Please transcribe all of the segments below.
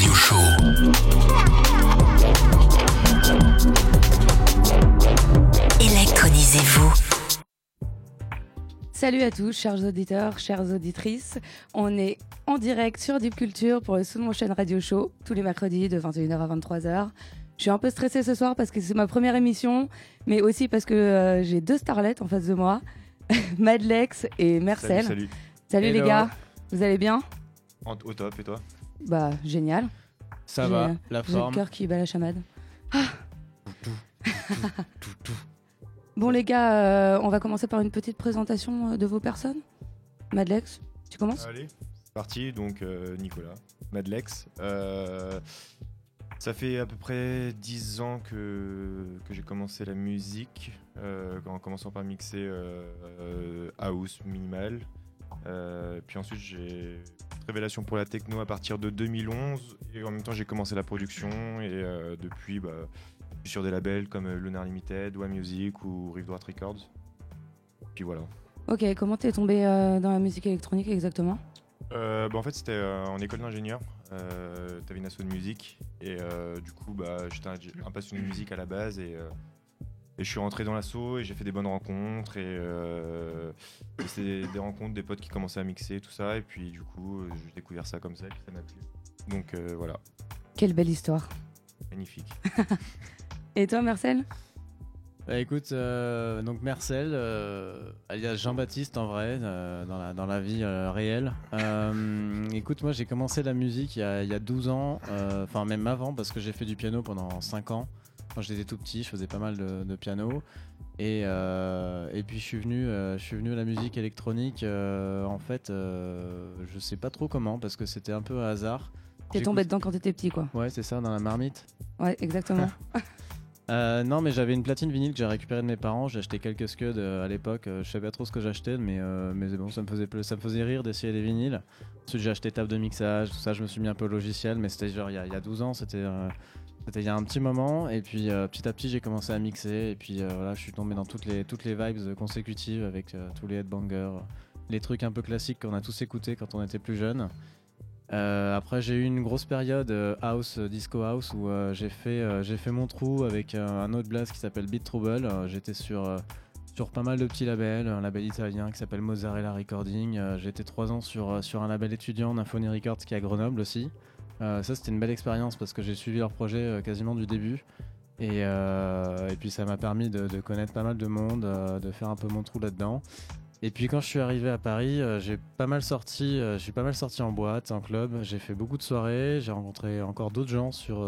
Radio Show. Électronisez-vous. Salut à tous, chers auditeurs, chères auditrices. On est en direct sur Deep Culture pour le Slow Motion Radio Show, tous les mercredis de 21h à 23h. Je suis un peu stressée ce soir parce que c'est ma première émission, mais aussi parce que euh, j'ai deux starlets en face de moi, Madlex et Mercel. Salut, salut. Salut les gars, vous allez bien? En- au top, et toi? Bah génial. Ça va, la J'ai le forme. cœur qui bat la chamade. Ah. Bon les gars, euh, on va commencer par une petite présentation euh, de vos personnes. Madlex, tu commences? Allez, c'est parti. Donc, euh, Nicolas, Madlex. Euh, ça fait à peu près 10 ans que, que j'ai commencé la musique, euh, en commençant par mixer house minimal. Euh, puis ensuite, j'ai révélation pour la techno à partir de 2011. Et en même temps, j'ai commencé la production. Et euh, depuis, bah, je suis sur des labels comme euh, Lunar Limited, One Music ou Rive Droite Records. Puis voilà. Ok, comment t'es tombé euh, dans la musique électronique exactement? Bah, en fait, c'était en école d'ingénieur. T'avais une asso de musique. Et du coup, bah, j'étais un, un passionné de musique à la base. Et, et je suis rentré dans l'asso et j'ai fait des bonnes rencontres. Et, euh, et c'est des, des rencontres, des potes qui commençaient à mixer, tout ça. Et puis, du coup, j'ai découvert ça comme ça. Et puis, ça m'a plu. Donc, euh, voilà, Quelle belle histoire. magnifique. Et toi Marcel? Bah, écoute, euh, donc Mercel, euh, alias Jean-Baptiste en vrai, euh, dans, la, dans la vie euh, réelle. Euh, écoute, moi j'ai commencé la musique il y a, il y a 12 ans, euh, enfin même avant, parce que j'ai fait du piano pendant 5 ans. Quand j'étais tout petit, je faisais pas mal de, de piano. Et, euh, et puis je suis venu, euh, je suis venu à la musique électronique. euh, en fait, je sais pas trop comment, parce que c'était un peu un hasard. T'es tombé dedans quand t'étais petit quoi. Ouais, c'est ça, dans la marmite. Ouais, exactement. Non, mais j'avais une platine vinyle que j'ai récupérée de mes parents. J'ai acheté quelques scuds à l'époque. Je savais pas trop ce que j'achetais, mais, mais bon, ça me, faisait, ça me faisait rire d'essayer les vinyles. Ensuite, j'ai acheté table de mixage, tout ça. Je me suis mis un peu au logiciel, mais c'était genre il y, a, il y a 12 ans. C'était c'était il y a un petit moment. Et puis euh, petit à petit, j'ai commencé à mixer. Et puis euh, voilà, je suis tombé dans toutes les, toutes les vibes consécutives avec euh, tous les headbangers, les trucs un peu classiques qu'on a tous écoutés quand on était plus jeunes. Euh, après, j'ai eu une grosse période house, disco house, où j'ai fait, fait mon trou avec un autre blast qui s'appelle Beat Trouble. J'étais sur, sur pas mal de petits labels, un label italien qui s'appelle Mozzarella Recording. J'étais trois ans sur, sur un label étudiant, Nymphonie Records, qui est à Grenoble aussi. Euh, ça, c'était une belle expérience parce que j'ai suivi leur projet euh, quasiment du début. Et, euh, et puis ça m'a permis de, connaître pas mal de monde, de faire un peu mon trou là-dedans. Et puis quand je suis arrivé à Paris, j'ai pas mal sorti, je suis pas mal sorti en boîte, en club. J'ai fait beaucoup de soirées, j'ai rencontré encore d'autres gens sur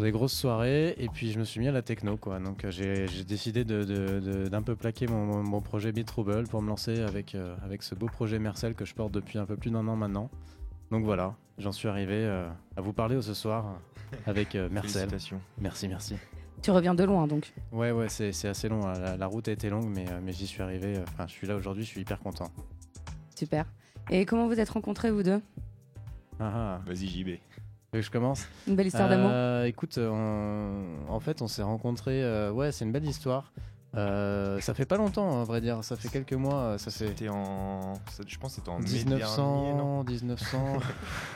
des grosses soirées. Et puis je me suis mis à la techno, quoi. Donc j'ai décidé d'un peu plaquer mon, projet Beat Trouble pour me lancer avec avec ce beau projet Mercel que je porte depuis un peu plus d'un an maintenant. Donc voilà, j'en suis arrivé euh, à vous parler ce soir avec euh, Mercel. Félicitations. Merci, merci. tu reviens de loin donc. Ouais, ouais, c'est c'est assez long. hein. La, la route a été longue, mais, euh, mais j'y suis arrivé. euh, Enfin, je suis là aujourd'hui, je suis hyper content. Super. Et comment vous êtes rencontrés vous deux? Ah, ah. Vas-y, JB. Tu veux que je commence? Une belle histoire d'amour Écoute, on- en fait, on s'est rencontrés. euh, Ouais, c'est une belle histoire. Euh, ça fait pas longtemps, à vrai dire. Ça fait quelques mois. euh, Ça C'était en. Je pense que c'était en mai 1900, dernier, non 1900.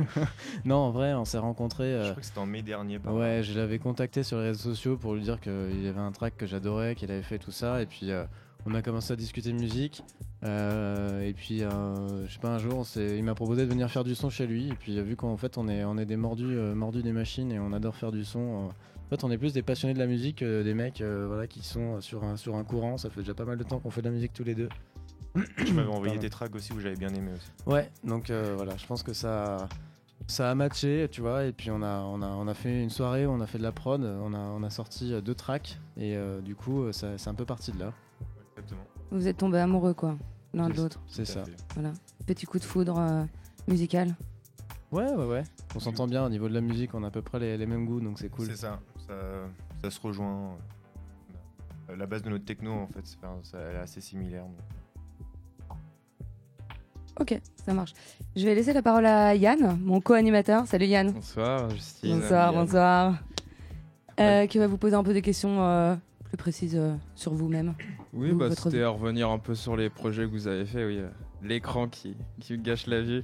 non, en vrai, on s'est rencontrés. Je euh, crois que c'était en mai dernier. Ouais, je l'avais contacté sur les réseaux sociaux pour lui dire qu'il y avait un track que j'adorais, qu'il avait fait tout ça, et puis euh, on a commencé à discuter musique. euh, et puis, euh, je sais pas, un jour, il m'a proposé de venir faire du son chez lui. Et puis, euh, vu qu'en fait, on est, on est des mordus, euh, mordus des machines et on adore faire du son. en fait, on est plus des passionnés de la musique, que des mecs voilà, qui sont sur un, sur un courant. Ça fait déjà pas mal de temps qu'on fait de la musique tous les deux. Tu m'avais envoyé des tracks aussi où j'avais bien aimé aussi. Ouais, donc voilà, je pense que ça, ça a matché, tu vois, et puis on a, on, a, on a fait une soirée, on a fait de la prod, on a, on a sorti deux tracks, et euh, du coup, ça- c'est un peu parti de là. Vous êtes tombés amoureux quoi, l'un de l'autre. C'est ça. Voilà. Petit coup de foudre euh, musical. Ouais, ouais, ouais. On s'entend bien au niveau de la musique, on a à peu près les, les mêmes goûts, donc c'est cool. C'est ça. ça. ça se rejoint. Euh, La base de notre techno, en fait, ça- elle est assez similaire. donc. Ok, ça marche. Je vais laisser la parole à Yann, mon co-animateur. Salut Yann. Bonsoir, Justine. Bonsoir, Yann. bonsoir. Euh, qui va vous poser un peu des questions euh, plus précises euh, sur vous-même. Oui, Vous, bah, votre c'était vie. à revenir un peu sur les projets que vous avez fait. Oui, euh, l'écran qui, qui gâche la vue.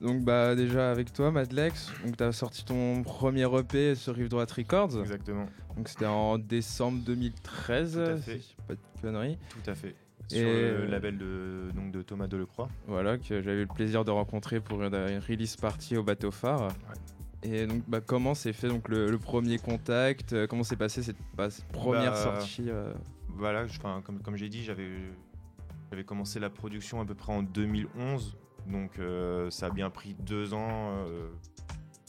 Donc bah déjà avec toi Madlex, donc tu as sorti ton premier EP sur Rive Droite Records. Exactement. Donc c'était en décembre 2013. Tout à fait. si je dis pas de conneries. Tout à fait. Et Sur le euh, label de, donc, de Thomas Delecroix. Voilà, que j'avais eu le plaisir de rencontrer pour une, une release party au bateau phare. Et donc bah, comment s'est fait donc le, le premier contact euh, Comment s'est passé cette, bah, cette première Bah, sortie euh, Voilà, je- comme, comme j'ai dit, j'avais j'avais commencé la production à peu près en 2011. Donc euh, ça a bien pris deux ans,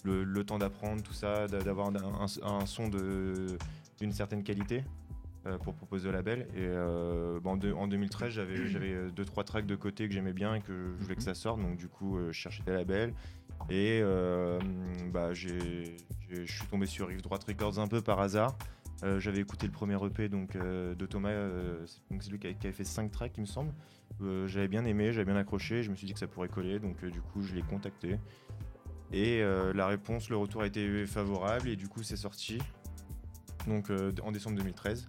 le, le temps d'apprendre tout ça, d'a- d'avoir un, un- un son de- d'une certaine qualité pour proposer au label. Et euh, bah, en, deux- en 2013, j'avais j'avais deux trois tracks de côté que j'aimais bien et que je voulais que ça sorte. Donc du coup, euh, je cherchais des labels. Et euh, bah, j'ai- je suis tombé sur Rive Droite Records un peu par hasard. Euh, J'avais écouté le premier EP donc, euh, de Thomas, c'est lui qui avait, fait 5 tracks, il me semble. J'avais bien aimé, j'avais bien accroché, je me suis dit que ça pourrait coller, donc du coup je l'ai contacté. Et la réponse, le retour a été favorable, et du coup c'est sorti donc, en décembre 2013.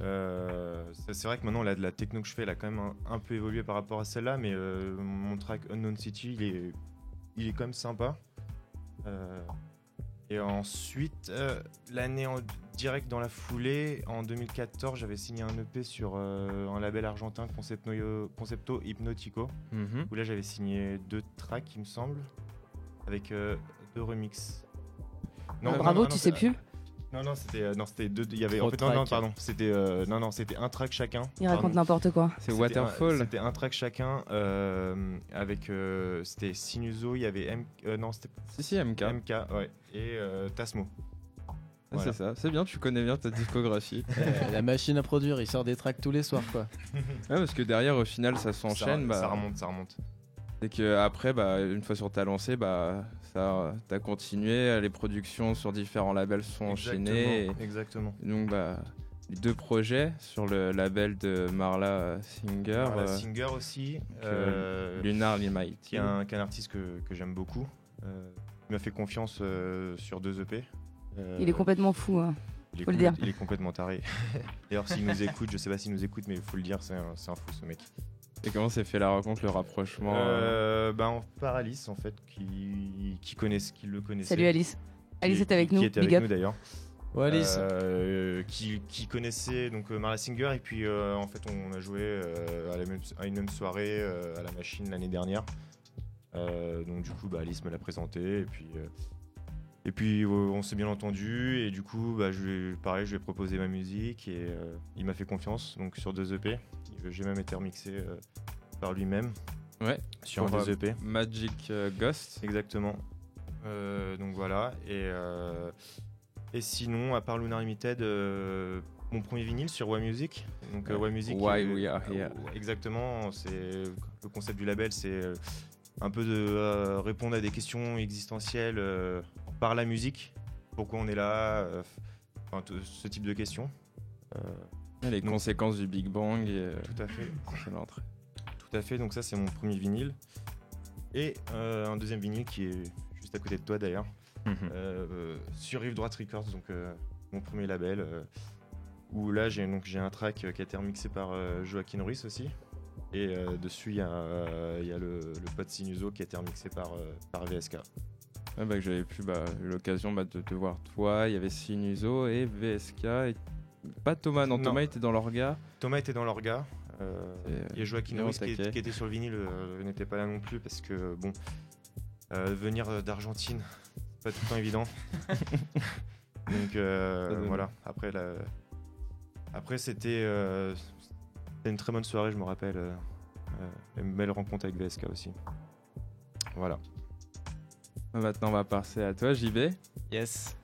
Euh, c'est vrai que maintenant la, techno que je fais elle a quand même un, peu évolué par rapport à celle-là, mais mon track Unknown City il est, il est quand même sympa. Euh, et ensuite, euh, l'année en direct dans la foulée, en 2014, j'avais signé un EP sur euh, un label argentin Concepto, Concepto Hypnotico, mhm. où là j'avais signé deux tracks, il me semble, avec euh, deux remixes. Non, Ah, non, Bravo, non, tu sais plus? Non, non, c'était euh, non, c'était deux. Il y avait Trop en fait non, non, tracks. pardon, c'était euh, non, non, c'était un track chacun. Il raconte n'importe quoi. C'est C'était un- Waterfall. C'était un track chacun euh, avec euh, c'était Sinuso, il y avait M, euh, non, c'était Si, si, MK. MK, ouais, et euh, Tasmo. Ah, Voilà. C'est ça, c'est bien, tu connais bien ta discographie. La machine à produire, il sort des tracks tous les soirs quoi. ouais, parce que derrière, au final, ça s'enchaîne. ça, bah, ça remonte, ça remonte. Et que après, bah, une fois sur ta lancée, bah, ça, t'as continué, les productions sur différents labels sont enchaînées. Exactement, exactement. Et donc, bah, les deux projets sur le label de Marla Singer, euh, Singer aussi, euh, euh, Lunar Limite. qui est un, qui est un artiste que, que j'aime beaucoup. Euh, il m'a fait confiance euh, sur deux EP. Euh, Il est complètement fou. hein. il est faut le dire. Il est complètement taré. D'ailleurs, s'il nous écoute, je sais pas s'il nous écoute, mais il faut le dire, c'est un, c'est un fou ce mec. Et comment s'est fait la rencontre, le rapprochement euh, Euh, bah, Alice, en fait, qui, qui, connaissent, qui le connaissait. Salut Alice. Alice Qui- est avec qui nous. était Big avec up. nous d'ailleurs. Ouais, Alice. Euh, qui, qui connaissait donc euh, Marla Singer et puis euh, en fait on a joué euh, à, la même, à une même soirée euh, à la machine l'année dernière. Euh, donc du coup bah, Alice me l'a présenté et puis euh, et puis euh, on s'est bien entendu et du coup bah, je lui ai- pareil je lui ai proposé ma musique et euh, il m'a fait confiance donc sur deux EP. J'ai même été remixé euh, par lui-même Ouais, sur euh, EP. Magic euh, Ghost. Exactement. Euh, donc voilà. Et, et sinon, à part Lunar Limited, mon premier vinyle sur Why Music. Donc. Why Music. Why We Are Here. Exactement. C'est le concept du label, c'est un peu de répondre à des questions existentielles par la musique. Pourquoi on est là euh, enfin, tout- ce type de questions. Euh, Les Donc- conséquences du Big Bang. Et, euh, tout à fait. Tout à fait, donc ça c'est mon premier vinyle. Et un deuxième vinyle qui est juste à côté de toi d'ailleurs, Mhm. sur Rive Droite Records, donc mon premier label. où là j'ai donc j'ai un track qui a été remixé par euh, Joaquin Ruiz aussi. Et euh, dessus il y a, euh, il y a le, le pote Sinuso qui a été remixé par, par VSK. Ouais, bah, j'avais pu bah, l'occasion bah, de te voir toi, il y avait Sinuso et VSK. Et... Pas Thomas, non, Non. Thomas était dans l'orga. Thomas était dans l'orga. euh, Et, et Joaquin au Ruiz qui, était sur le vinyle euh, n'était pas là non plus parce que bon, euh, venir euh, d'Argentine, pas tout le temps évident. Donc euh, voilà. Après la... après c'était euh, une très bonne soirée, je me rappelle. euh, euh, une belle rencontre avec VSK aussi. Voilà. Maintenant, on va passer à toi, JB. Yes.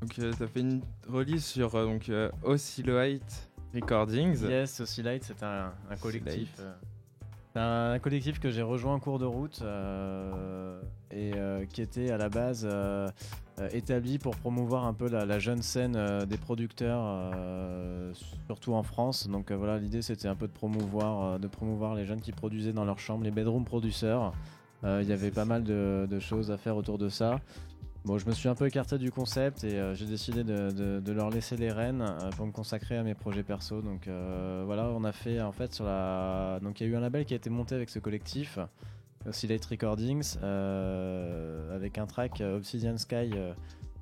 Donc, tu as fait une release sur euh, donc, euh, Oscillate Recordings. Yes, Oscillate, c'est un, un collectif. Euh, c'est un, un collectif que j'ai rejoint en cours de route euh, et euh, qui était à la base euh, euh, établi pour promouvoir un peu la, la jeune scène euh, des producteurs, euh, surtout en France. Donc euh, voilà, l'idée c'était un peu de promouvoir, euh, de promouvoir les jeunes qui produisaient dans leur chambre, les bedroom producers. Euh, Il y avait pas mal de, de choses à faire autour de ça. Bon, je me suis un peu écarté du concept et euh, j'ai décidé de, de- de leur laisser les rênes euh, pour me consacrer à mes projets perso. Donc euh, voilà, on a fait en fait sur la. Donc il y a eu un label qui a été monté avec ce collectif Oscillate Recordings, avec un track Obsidian Sky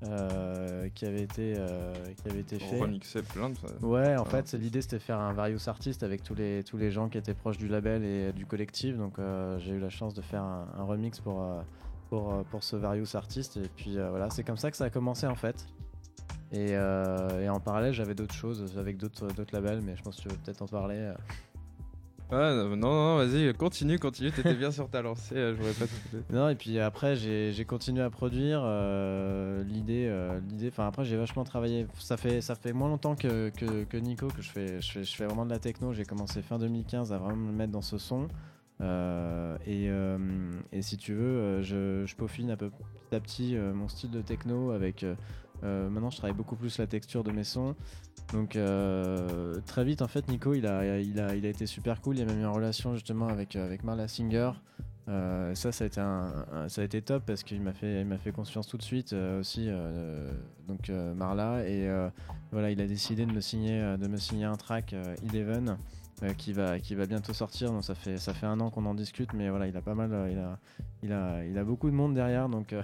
euh, qui avait été, euh, qui avait été fait. Remixer plein de. Ouais, en Voilà. fait, l'idée c'était de faire un various artist avec tous les, tous les gens qui étaient proches du label et du collectif. Donc euh, j'ai eu la chance de faire un, un remix pour, euh, pour, pour ce various artist. Et puis voilà, c'est comme ça que ça a commencé en fait. Et, et en parallèle, j'avais d'autres choses avec d'autres d'autres labels, mais je pense que tu veux peut-être en parler. Ah, non, non, vas-y, continue, continue, t'étais bien sur ta lancée, euh, je voudrais pas te. Non, et puis après, j'ai continué à produire. euh, L'idée, euh, l'idée. Enfin, après, j'ai vachement travaillé. Ça fait, ça fait moins longtemps que, que, Nico que je fais, je fais, je fais vraiment de la techno. J'ai commencé fin 2015 à vraiment me mettre dans ce son. Et, et si tu veux, je, je peaufine un peu petit à petit mon style de techno avec. maintenant, je travaille beaucoup plus la texture de mes sons. Donc euh, très vite, en fait, Nico, il a, il a, il a été super cool. Il a même eu en relation justement avec, avec Marla Singer. Euh, ça, ça a été, un, un- ça a été top parce qu'il m'a fait, il m'a fait confiance tout de suite euh, aussi. euh, donc euh, Marla et euh, voilà, il a décidé de me signer, euh, de me signer un track euh, Eleven euh, qui va, qui va bientôt sortir. Donc ça fait, ça fait un an qu'on en discute, mais voilà, il a pas mal, euh, il a, il a, il a beaucoup de monde derrière. Donc euh,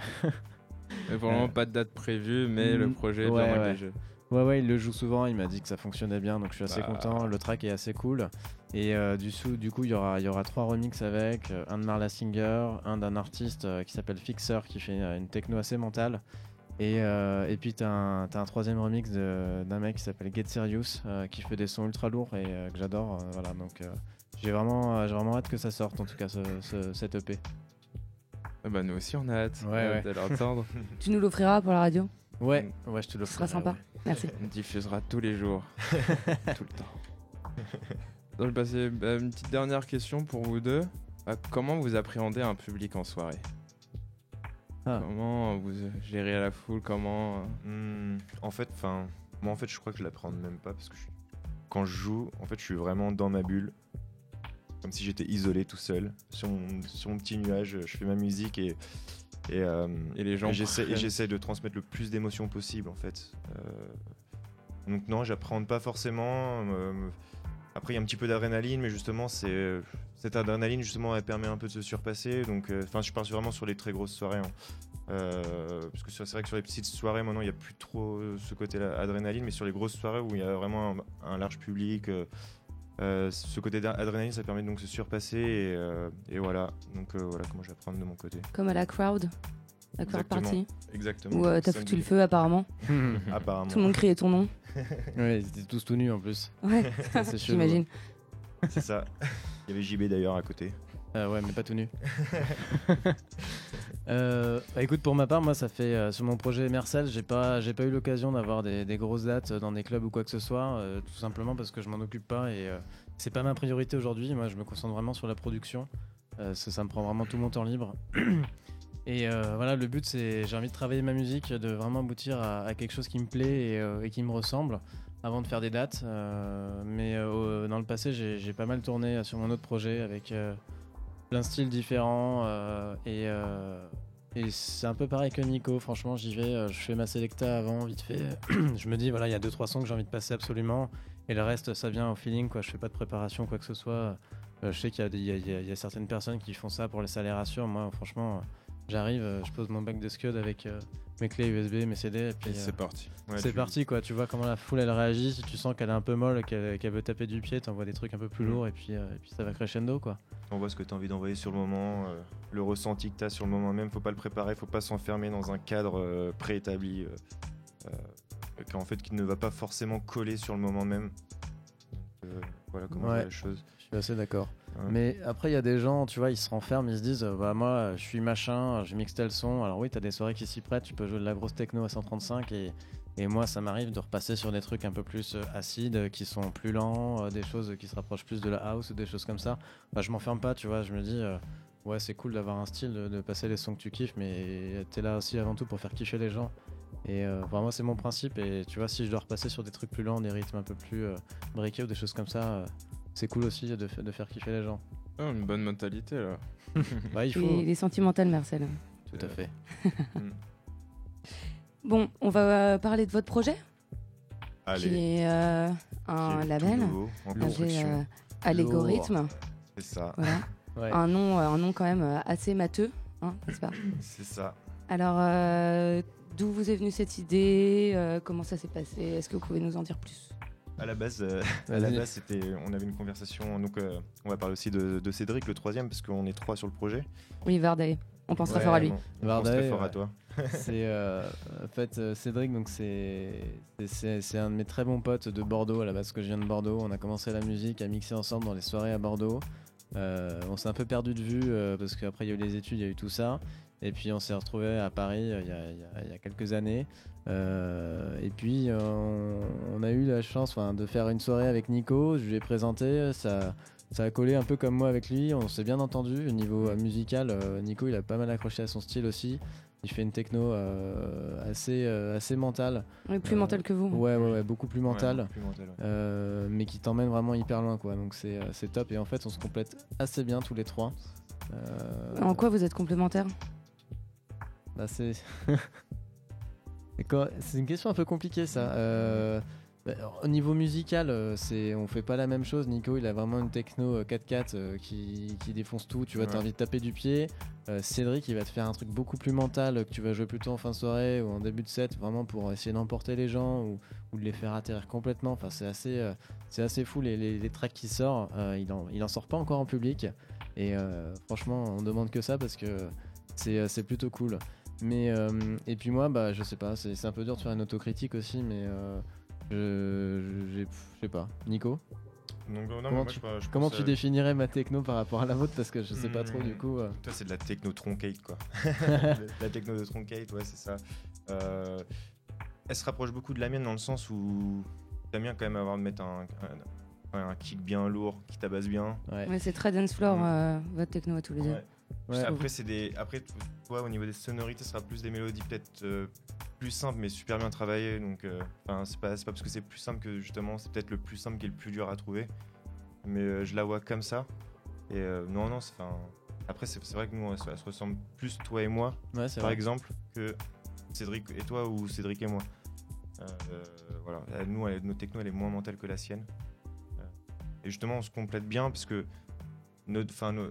pour le moment, Euh, pas de date prévue, mais le projet est ouais, bien ouais. engagé. Ouais, ouais, il le joue souvent. Il m'a dit que ça fonctionnait bien, donc je suis assez Bah. content. Le track est assez cool. Et euh, du, sou- du coup, il y aura, il y aura trois remixes avec euh, un de Marla Singer, un d'un artiste euh, qui s'appelle Fixer qui fait une techno assez mentale. Et, euh, et puis, tu as, un t'as un troisième remix de- d'un mec qui s'appelle Get Serious euh, qui fait des sons ultra lourds et euh, que j'adore. euh, voilà, donc euh, j'ai vraiment, euh, j'ai vraiment hâte que ça sorte, en tout cas, ce, ce- cette EP. Ah bah, nous aussi, on a hâte Ouais, euh, ouais. de l'entendre. Tu nous l'offriras pour la radio? Ouais, ouais, je te le Ce sera sympa. ouais. Merci. On diffusera tous les jours, tout le temps. Donc, je vais passer bah, une petite dernière question pour vous deux. Bah, comment vous appréhendez un public en soirée? Ah. Comment vous euh, gérez la foule? Comment euh, Hmm, en fait, enfin, moi en fait, je crois que je l'appréhende même pas parce que je- quand je joue, en fait, je suis vraiment dans ma bulle, comme si j'étais isolé tout seul sur mon, sur mon petit nuage. Je fais ma musique et et, euh, Et les gens j'essaie de transmettre le plus d'émotions possible en fait. Euh, donc non, j'appréhende pas forcément. euh, après, il y a un petit peu d'adrénaline, mais justement, c'est cette adrénaline justement, elle permet un peu de se surpasser. Donc, euh, enfin, je parle vraiment sur les très grosses soirées. hein. Euh, parce que c'est vrai que sur les petites soirées, maintenant, il n'y a plus trop ce côté-là adrénaline, mais sur les grosses soirées où il y a vraiment un, un large public, euh, euh, ce côté d'adrénaline, ça permet donc de se surpasser. Et, euh, et voilà. Donc euh, voilà comment j'apprends de mon côté. Comme à la crowd, la crowd Exactement. party, Exactement. où euh, t'as foutu le feu apparemment. Apparemment. Tout le monde criait ton nom. Ouais, ils étaient tous tout nus en plus. Ouais, C'est chelou. j'imagine. C'est ça. Il y avait JB d'ailleurs à côté. Euh, ouais, mais pas tout nu. Euh, bah écoute, pour ma part, moi, ça fait euh, sur mon projet Mercel, j'ai pas, j'ai pas eu l'occasion d'avoir des, grosses dates dans des clubs ou quoi que ce soit, euh, tout simplement parce que je m'en occupe pas et euh, c'est pas ma priorité aujourd'hui. Moi, je me concentre vraiment sur la production. Euh, ça, me prend vraiment tout mon temps libre. Et euh, voilà, le but, c'est j'ai envie de travailler ma musique, de vraiment aboutir à, quelque chose qui me plaît et, euh, qui me ressemble avant de faire des dates. Euh, mais euh, dans le passé, j'ai pas mal tourné sur mon autre projet avec euh, plein de styles différents. euh, et euh, et c'est un peu pareil que Nico. Franchement, j'y vais, euh, je fais ma sélecta avant, vite fait. je me dis, voilà, il y a deux trois sons que j'ai envie de passer absolument. Et le reste, ça vient au feeling, quoi. Je fais pas de préparation, quoi que ce soit. Je sais qu'il y, a certaines personnes qui font ça pour les salaires. Moi, franchement, j'arrive, je pose mon bac de Scud avec mes clés USB, mes CD, et puis Et euh, c'est parti. Ouais, c'est tu- parti, quoi. Tu vois comment la foule elle réagit. Si tu sens qu'elle est un peu molle, qu'elle veut taper du pied, t'envoies des trucs un peu plus Mm. lourds, et puis, euh, et puis ça va crescendo, quoi. On voit ce que tu as envie d'envoyer sur le moment, euh, le ressenti que tu as sur le moment même. Faut pas le préparer, faut pas s'enfermer dans un cadre euh, préétabli, euh, euh, qu'en fait qui ne va pas forcément coller sur le moment même. Euh, voilà comment Ouais. la chose. Je suis assez d'accord. Mais après, il y a des gens, tu vois, ils se renferment, ils se disent, euh, bah moi, je suis machin, je mixe tel son. Alors oui, t'as des soirées qui s'y prêtent, tu peux jouer de la grosse techno à 135 et, et moi, ça m'arrive de repasser sur des trucs un peu plus euh, acides, euh, qui sont plus lents, des choses qui se rapprochent plus de la house ou des choses comme ça. Bah, je m'enferme pas, tu vois, je me dis, ouais, c'est cool d'avoir un style, de, passer les sons que tu kiffes, mais t'es là aussi avant tout pour faire kiffer les gens. Et euh, moi, c'est mon principe. Et tu vois, si je dois repasser sur des trucs plus lents, des rythmes un peu plus euh, breakés ou des choses comme ça, c'est cool aussi de, fa- de faire kiffer les gens. Ah, une bonne mentalité là. Bah, il faut. Il est sentimental, Marcel. Tout à fait. Mm. Bon, on va euh, parler de votre projet, Allez. qui est euh, qui un est tout label, nouveau, euh, Allégorythme. C'est ça. Voilà. Ouais. Un nom, un nom quand même euh, assez matheux, hein, n'est-ce pas C'est ça. Alors, euh, d'où vous est venue cette idée euh, Comment ça s'est passé? Est-ce que vous pouvez nous en dire plus? À la base, euh, à la Vas-y. base, c'était, on avait une conversation. Donc, euh, on va parler aussi de, de Cédric, le troisième, parce qu'on est trois sur le projet. Oui, Varday. On pense très fort à lui. On, on Varday, pense très fort à toi. C'est euh, en fait Cédric, donc c'est c'est- c'est c'est un de mes très bons potes de Bordeaux à la base, parce que je viens de Bordeaux. On a commencé la musique, à mixer ensemble dans les soirées à Bordeaux. Euh, on s'est un peu perdu de vue euh, parce qu'après il y a eu les études, il y a eu tout ça. Et puis on s'est retrouvé à Paris euh, il y, a, il y a- il y a quelques années. Euh, et puis euh, on, on a eu la chance de faire une soirée avec Nico. Je lui ai présenté, ça, ça a collé un peu comme moi avec lui. On s'est bien entendu. Au niveau euh, musical, euh, Nico il a pas mal accroché à son style aussi. Il fait une techno euh, assez, euh, assez mentale. Oui, plus Euh, mental que vous. Ouais, ouais, ouais, beaucoup plus mentale. Ouais, plus mental, ouais. euh, mais qui t'emmène vraiment hyper loin, quoi. Donc c'est euh, c'est top. Et en fait, on se complète assez bien tous les trois. Euh, En quoi vous êtes complémentaires? Bah, c'est. C'est une question un peu compliquée, ça. Euh, bah, au niveau musical, euh, c'est on fait pas la même chose. Nico, il a vraiment une techno euh, 4x4 euh, qui, qui défonce tout. Tu vas Ouais. t'as envie de taper du pied. Euh, Cédric, il va te faire un truc beaucoup plus mental que tu vas jouer plutôt en fin de soirée ou en début de set, vraiment pour essayer d'emporter les gens ou, ou de les faire atterrir complètement. Enfin, c'est assez, euh, c'est assez fou les, les, les tracks qui sortent. Euh, il en, il en sort pas encore en public. Et franchement, on demande que ça parce que c'est, c'est plutôt cool. Mais euh, et puis moi, bah, je sais pas, c'est, un peu dur de faire une autocritique aussi, mais euh, je, sais pas. Nico, Donc, non, mais comment moi, tu- je- je comment pense, tu euh, définirais ma techno par rapport à la vôtre? Parce que je sais pas trop du Hmm. coup. euh. Toi, c'est de la techno troncate, quoi. la techno de troncate, ouais, c'est ça. Euh, elle se rapproche beaucoup de la mienne dans le sens où t'aimes bien quand même avoir de mettre un, un, un kick bien lourd, qui tabasse bien. Ouais. Ouais, C'est très dance floor, Mm. euh, votre techno à tous les deux. Ouais. Ouais. Après, c'est des. Après, toi, au niveau des sonorités, ce sera plus des mélodies peut-être euh, plus simples, mais super bien travaillées. Donc, euh, enfin, c'est pas, c'est pas parce que c'est plus simple que justement, c'est peut-être le plus simple qui est le plus dur à trouver. Mais euh, je la vois comme ça. Et euh, non, non, c'est. enfin, Après, c'est vrai que nous, on se- elle se ressemble plus toi et moi, Ouais, par vrai. exemple, que Cédric et toi ou Cédric et moi. Euh, voilà, nous, elle- notre techno, elle est moins mentale que la sienne. Et justement, on se complète bien parce que notre, nos-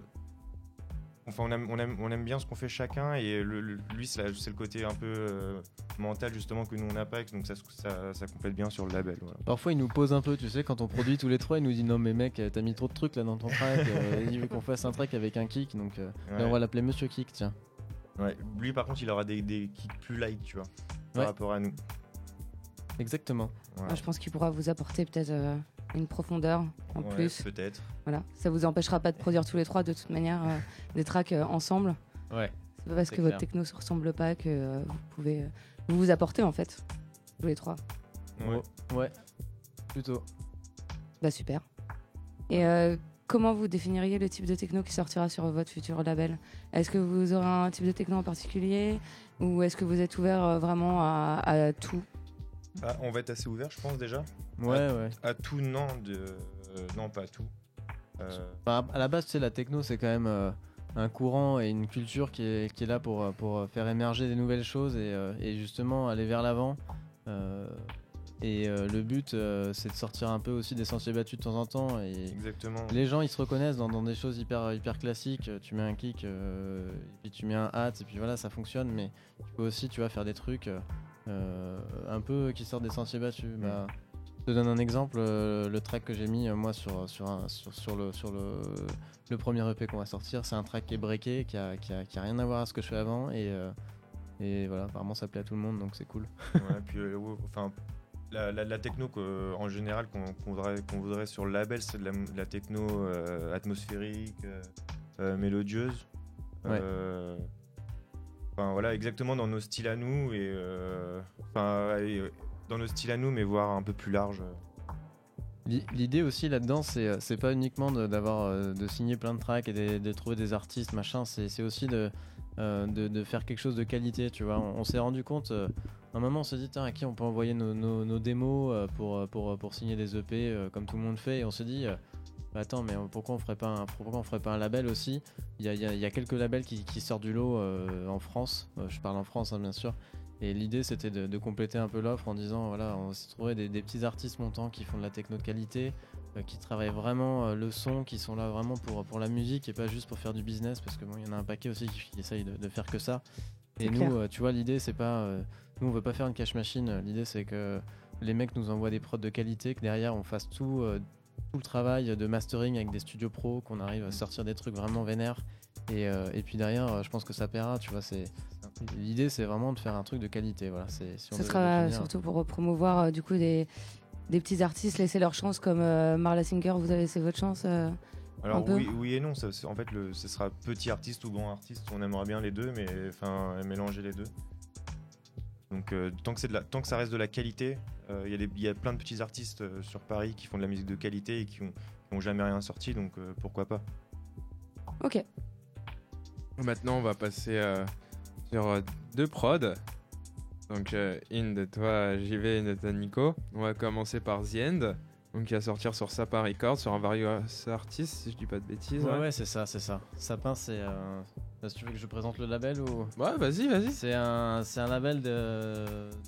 enfin, on aime, on aime, on aime bien ce qu'on fait chacun et le- le- lui, c'est le côté un peu euh, mental justement que nous on n'a pas, et que donc ça, ça, ça complète bien sur le label. Voilà. Parfois, il nous pose un peu, tu sais, quand on produit tous les trois, il nous dit non, mais mec, t'as mis trop de trucs là dans ton track. euh, il veut qu'on fasse un track avec un kick, donc euh, Ouais. là, on va l'appeler Monsieur Kick, tiens. Ouais. Lui, par contre, il aura des, des kicks plus light, tu vois, par Ouais. rapport à nous. Exactement. Je pense qu'il pourra vous apporter peut-être euh, une profondeur en Ouais, plus. Peut-être. Voilà, ça vous empêchera pas de produire tous les trois de toute manière euh, des tracks euh, ensemble. Ouais. C'est pas parce que votre techno se ressemble pas que euh, vous pouvez euh, vous vous apporter en fait tous les trois. Ouais. Ouais. Plutôt. Bah super. Et euh, comment vous définiriez le type de techno qui sortira sur votre futur label? Est-ce que vous aurez un type de techno en particulier? Ou est-ce que vous êtes ouvert euh, vraiment à, à tout? Ah, on va être assez ouvert, je pense déjà. Ouais, ouais. À tout, non, de... euh, non, pas à tout. Euh, Bah, à la base, tu sais, la techno, c'est quand même euh, un courant et une culture qui est, qui est là pour, euh, pour faire émerger des nouvelles choses et, et justement aller vers l'avant. Et le but, c'est de sortir un peu aussi des sentiers battus de temps en temps. Et exactement. les gens, ils se reconnaissent dans, dans des choses hyper, hyper classiques. Tu mets un kick, et puis tu mets un hat, et puis voilà, ça fonctionne. Mais tu peux aussi, tu vas faire des trucs un peu qui sortent des sentiers battus. Bah, je te donne un exemple, euh, le track que j'ai mis euh, moi sur, sur, un- sur, sur le, sur le, le premier EP qu'on va sortir, c'est un track qui est breaké, qui a, qui, a, qui a rien à voir à ce que je fais avant et, euh, et voilà, apparemment ça plaît à tout le monde donc c'est cool. Ouais, puis, euh, enfin, la, la- la techno en général qu'on voudrait, voudrait sur le label, c'est de la, de la techno euh, atmosphérique, euh, euh, mélodieuse. Ouais. Euh, Enfin voilà, exactement dans nos styles à nous et euh, euh, dans nos styles à nous, mais voire un peu plus large. L'i- L'idée aussi là-dedans, c'est euh, pas uniquement d'avoir de signer plein de tracks et de, trouver des artistes, machin. C'est aussi de, faire quelque chose de qualité, tu vois. On, s'est rendu compte, euh, un moment, on s'est dit, à qui on peut envoyer nos, démos pour, pour, pour signer des EP comme tout le monde fait. Et on s'est dit, bah, attends, mais pourquoi on ferait pas un, pourquoi on ferait pas un label aussi? Il y a, il y a- il y a quelques labels qui, qui sortent du lot euh, en France. Euh, je parle en France, hein, bien sûr. Et l'idée, c'était de, de compléter un peu l'offre en disant, voilà, on s'est trouvé des, des petits artistes montants qui font de la techno de qualité, qui travaillent vraiment le son, qui sont là vraiment pour, pour la musique et pas juste pour faire du business, parce que bon, il y en a un paquet aussi qui, essayent de, faire que ça. Et nous, tu vois, l'idée, c'est pas. nous, on veut pas faire une cash machine. L'idée, c'est que les mecs nous envoient des prods de qualité, que derrière, on fasse tout, tout le travail de mastering avec des studios pro, qu'on arrive à sortir des trucs vraiment vénères. Et, et puis derrière, je pense que ça paiera, tu vois. c'est L'idée, c'est vraiment de faire un truc de qualité. Voilà, c'est, Ce sera surtout pour promouvoir euh, du coup des, des, petits artistes, laisser leur chance comme euh, Marla Singer. Vous avez laissé votre chance euh, Alors oui, oui, et non. Ça, en fait, le, ce sera petit artiste ou grand artiste. On aimerait bien les deux, mais enfin mélanger les deux. Donc tant, que c'est de la, tant que ça reste de la qualité, il y, y, a plein de petits artistes sur Paris qui font de la musique de qualité et qui n'ont jamais rien sorti, donc pourquoi pas. Ok. Maintenant, on va passer sur euh, deux prods. Donc, euh, Ind, toi, JV, et toi, Nico. On va commencer par The End. Donc, qui va sortir sur Sapin Records, sur un Various Artist, si je dis pas de bêtises. Ouais, ouais, c'est ça, c'est ça. Sapin, c'est. Euh... Si tu veux que je présente le label ou? Ouais, vas-y, vas-y. C'est un, un label de,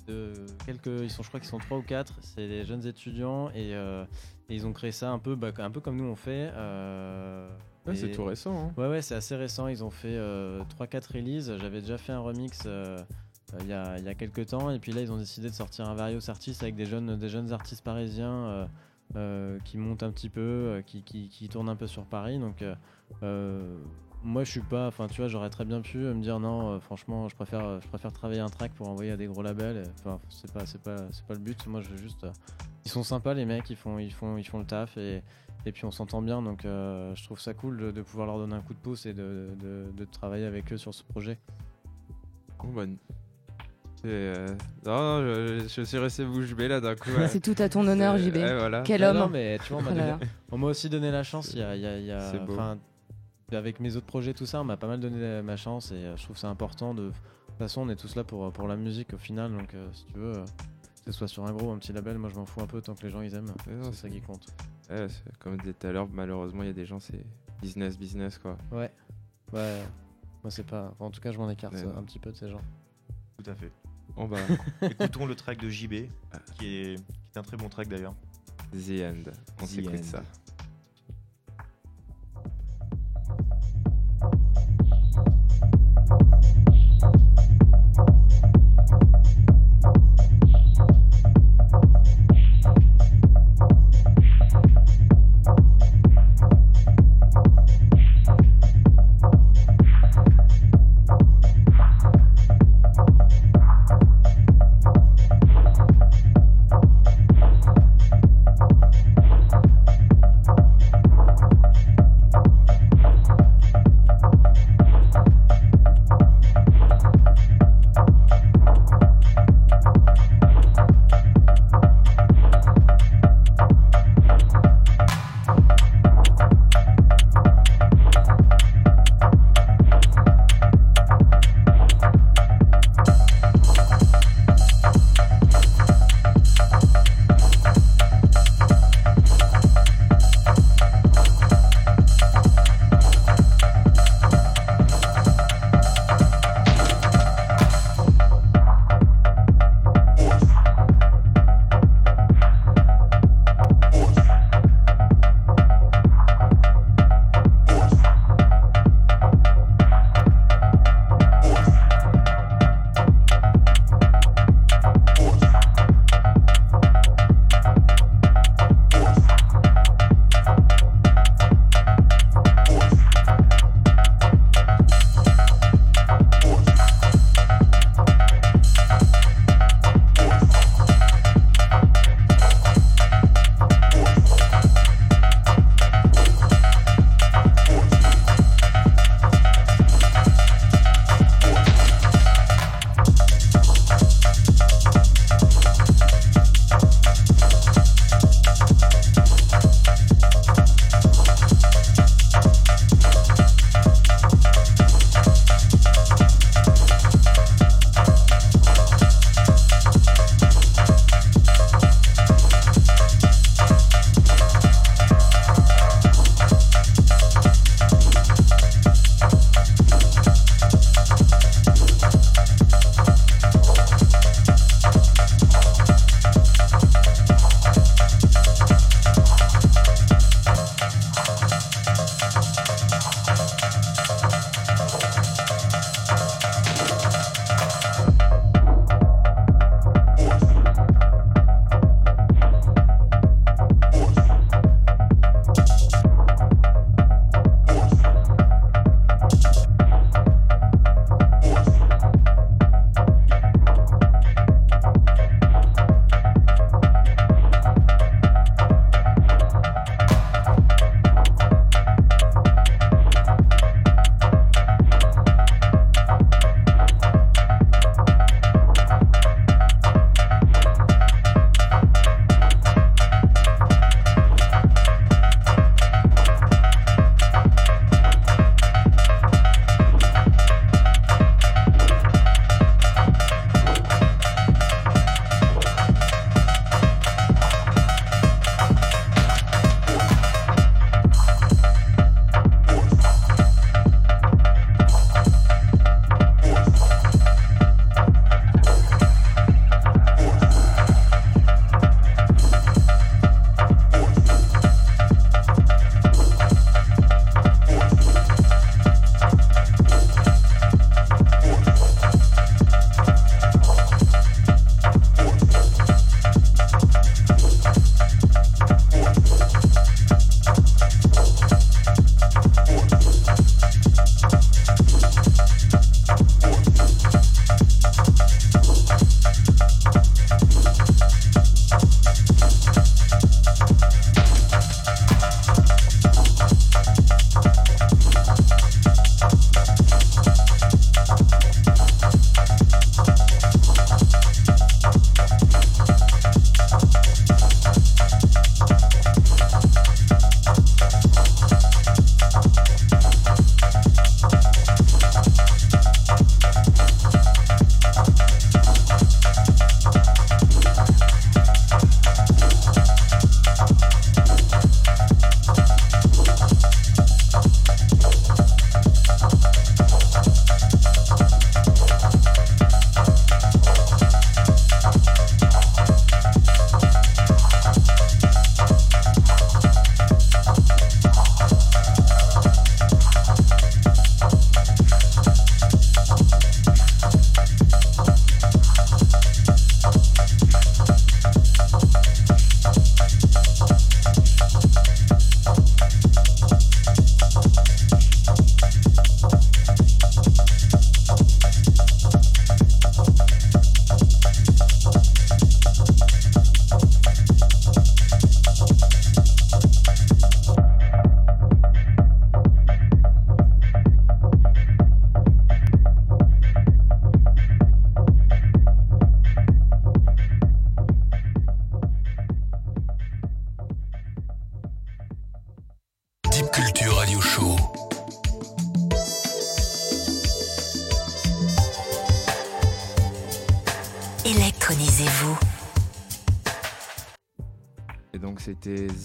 de quelques. Ils sont, je crois qu'ils sont trois ou quatre. C'est des jeunes étudiants et, euh, ils ont créé ça un peu, bah, un peu comme nous on fait. Euh, Ouais, c'est tout récent. Hein. Ouais, ouais, c'est assez récent. Ils ont fait 3-4 euh, releases. J'avais déjà fait un remix il y, a, y, a, quelques temps. Et puis là, ils ont décidé de sortir un Various Artist avec des jeunes, des jeunes artistes parisiens qui montent un petit peu, qui, qui, qui, tournent un peu sur Paris. Donc, moi, je suis pas. Enfin, tu vois, j'aurais très bien pu me dire non, franchement, je préfère, je préfère travailler un track pour envoyer à des gros labels. Enfin, c'est pas, c'est pas, c'est pas le but. Moi, je veux juste. ils sont sympas, les mecs. Ils font, ils font, ils font le taf. Et et puis on s'entend bien, donc euh, je trouve ça cool de, pouvoir leur donner un coup de pouce et de, de, travailler avec eux sur ce projet. Bon, bah, euh, Non, je, je, suis resté bouche bée là d'un coup. C'est tout à ton honneur, JB. voilà. Quel homme mais tu vois, on m'a aussi donné la chance. Il y a, y a, avec mes autres projets, tout ça, on m'a pas mal donné ma chance et euh, je trouve ça important. De... de toute façon, on est tous là pour, pour la musique au final, donc si tu veux, que ce soit sur un gros ou un petit label, moi je m'en fous un peu tant que les gens ils aiment. C'est ça qui compte comme je disais tout à l'heure, malheureusement, il y a des gens, c'est business, business, quoi. Ouais. Ouais. Moi, c'est pas. en tout cas, je m'en écarte un petit peu de ces gens. Tout à fait. On va. Écoutons le track de JB, qui est, qui est un très bon track d'ailleurs. The End. On s'écoute ça.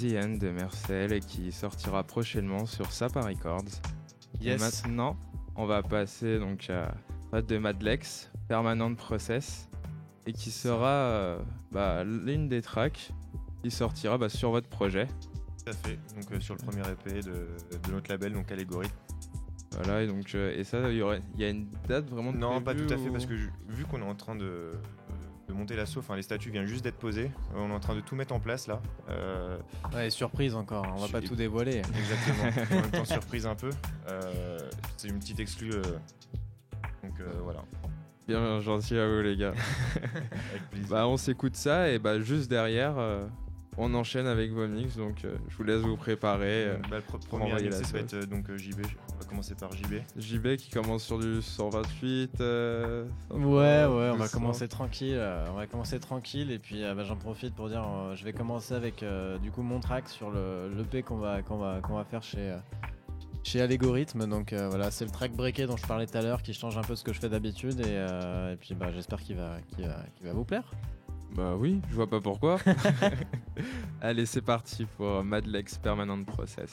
The End de Mercel et qui sortira prochainement sur Sapa Records. Et maintenant, on va passer donc à de Madlex, Permanent Process, et qui sera euh, bah, l'une des tracks qui sortira bah, sur votre projet. Tout à fait. Donc euh, sur le premier EP de, de notre label, donc Allégorie. Voilà, et donc euh, et ça, il y, aurait- y a une date vraiment de Non, pas tout à fait, ou- parce que vu qu'on est en train de, de monter l'assaut, enfin les statuts viennent juste d'être posés, euh, on est en train de tout mettre en place là. Euh, Ouais, surprise encore, on va pas tout dévoiler. exactement. en même temps, surprise un peu. Euh, C'est une petite exclue. euh, donc euh, voilà, Bien gentil à vous les gars. avec plaisir. bah on s'écoute ça et bah juste derrière, euh, on enchaîne avec vos mix, donc euh, je vous laisse vous préparer. euh, Bah, le pre- pour premier envoyer mixé, la ça va être euh, donc euh, JB. On va commencer par JB. JB qui commence sur du 128. euh, Ouais, ouais, on va 200. commencer tranquille. euh, on va commencer tranquille et puis euh, bah, j'en profite pour dire, euh, je vais commencer avec euh, du coup mon track sur le l'EP qu'on va qu'on va qu'on va faire chez euh, chez Allegorithme. Donc euh, voilà, c'est le track breaké dont je parlais tout à l'heure qui change un peu ce que je fais d'habitude et, euh, et puis bah j'espère qu'il va qu'il va qu'il va vous plaire. Bah oui, je vois pas pourquoi. Allez, c'est parti pour Madlex Permanent Process.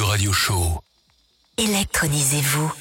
Radio Show. Électronisez-vous.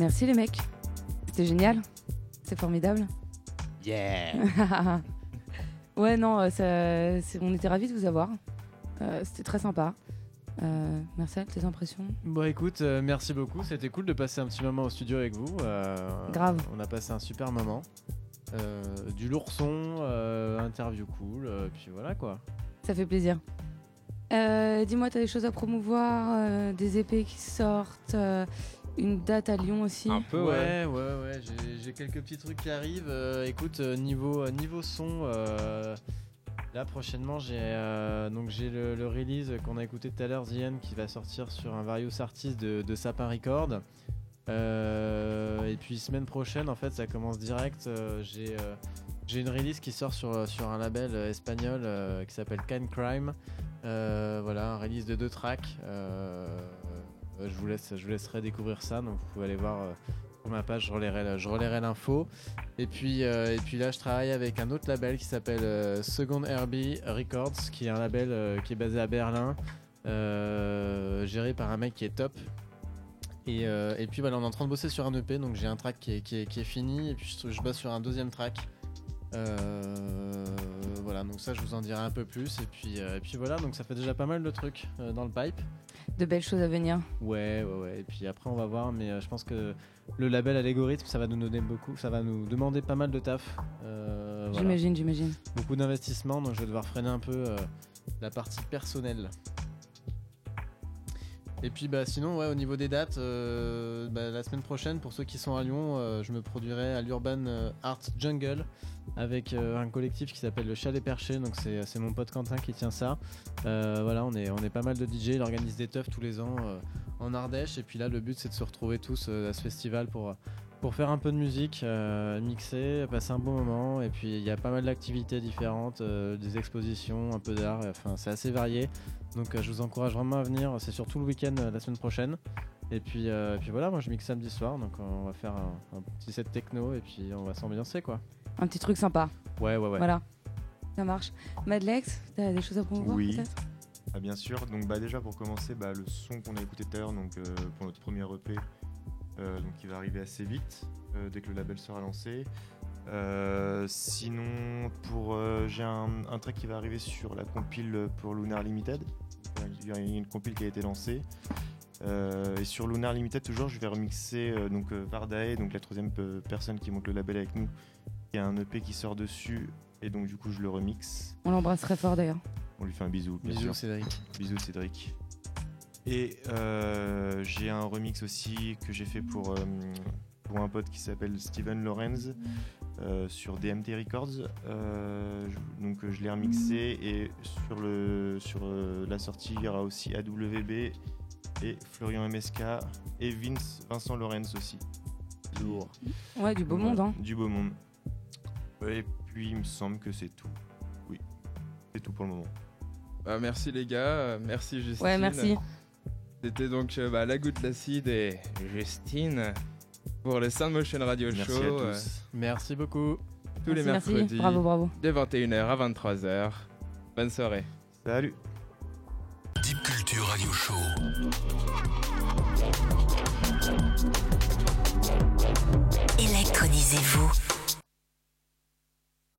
Merci les mecs. C'était génial. C'est formidable. Yeah ouais, non, euh, ça- c'est- on était ravis de vous avoir. Euh, C'était très sympa. Euh, Marcel, tes impressions Bon écoute, euh, merci beaucoup, c'était cool de passer un petit moment au studio avec vous. euh, Grave. On a passé un super moment. Euh, du lourd son, euh, interview cool, euh, puis voilà quoi. Ça fait plaisir. Euh, Dis-moi, t'as des choses à promouvoir, euh, des épées qui sortent, euh, une date à Lyon aussi. Un peu, ouais. ouais, ouais, ouais, j'ai- quelques petits trucs qui arrivent. Euh, écoute, euh, niveau, euh, niveau son, euh, là prochainement j'ai euh, donc j'ai le, le release qu'on a écouté tout à l'heure, The End, qui va sortir sur un Various Artist de, de Sapin Record. Euh, et puis semaine prochaine, en fait, ça commence direct. euh, j'ai euh, j'ai une release qui sort sur, sur un label espagnol euh, qui s'appelle Kind Crime. Euh, voilà, un release de deux tracks. Euh, je, vous laisse, je vous laisserai découvrir ça. Donc vous pouvez aller voir euh, sur ma page, je relayerai, l'info. Et puis, euh, et puis là, je travaille avec un autre label qui s'appelle euh, Second RB Records, qui est un label euh, qui est basé à Berlin, euh, géré par un mec qui est top. Et, euh, puis voilà, on est en train de bosser sur un EP, donc j'ai un track qui est, fini, et puis je, bosse sur un deuxième track. Euh, voilà, donc ça je vous en dirai un peu plus, et puis, euh, et puis voilà, donc ça fait déjà pas mal de trucs euh, dans le pipe. De belles choses à venir. Ouais, ouais, ouais. Et puis après, on va voir, mais euh, je pense que le label algorithme, ça va nous donner beaucoup, ça va nous demander pas mal de taf. Euh, voilà. J'imagine, j'imagine. Beaucoup d'investissement, donc je vais devoir freiner un peu euh, la partie personnelle. Et puis bah sinon ouais au niveau des dates euh, bah, la semaine prochaine pour ceux qui sont à Lyon euh, je me produirai à l'Urban euh, Art Jungle avec un collectif qui s'appelle le Chalet Perché donc c'est mon pote Quentin qui tient ça voilà on est on est pas mal de DJ il organise des teufs tous les ans en Ardèche et puis là le but c'est de se retrouver tous à ce festival pour pour faire un peu de musique, mixer, passer un bon moment. Et puis il y a pas mal d'activités différentes, des expositions, un peu d'art. Enfin, c'est assez varié. Donc euh, je vous encourage vraiment à venir. C'est surtout le week-end euh, la semaine prochaine. Et puis, euh, et puis voilà, moi je mixe samedi soir. Donc euh, on va faire un, un petit set techno et puis on va s'ambiancer quoi. Un petit truc sympa. Ouais, ouais, ouais. Voilà. Ça marche. Madlex, t'as des choses à promouvoir Oui. peut-être? Ah, bien sûr. Donc bah déjà pour commencer, bah, le son qu'on a écouté tout à l'heure, donc euh, pour notre premier EP, euh, donc qui va arriver assez vite euh, dès que le label sera lancé. Euh, sinon, pour euh, j'ai un, un track qui va arriver sur la compile pour Lunar Limited. Il y a une compile qui a été lancée. Euh, et sur Lunar Limited, toujours, je vais remixer euh, donc Vardae, donc la troisième personne qui monte le label avec nous. Il y a un EP qui sort dessus, et donc du coup, je le remixe. On l'embrasse très fort d'ailleurs. On lui fait un bisou. bien Bisous sûr. Cédric. Bisous Cédric. Et euh, j'ai un remix aussi que j'ai fait pour, euh, pour un pote qui s'appelle Steven Lorenz euh, sur DMT Records. Euh, je- donc euh, je l'ai remixé et sur, le, sur la sortie il y aura aussi AWB et Florian MSK et Vince, Vincent Lorenz aussi. Lourd. Ouais, du beau monde, hein. Du beau monde. Et puis il me semble que c'est tout. Oui, c'est tout pour le moment. Bah, merci les gars, merci Justine. Ouais, merci. C'était donc bah, la goutte l'acide et Justine pour le Sound Motion Radio Merci Show à tous. euh, Merci beaucoup. tous les mercredis merci. Bravo, bravo. de 21h à 23h. Bonne soirée. Salut Deep Culture Radio Show. Électronisez-vous.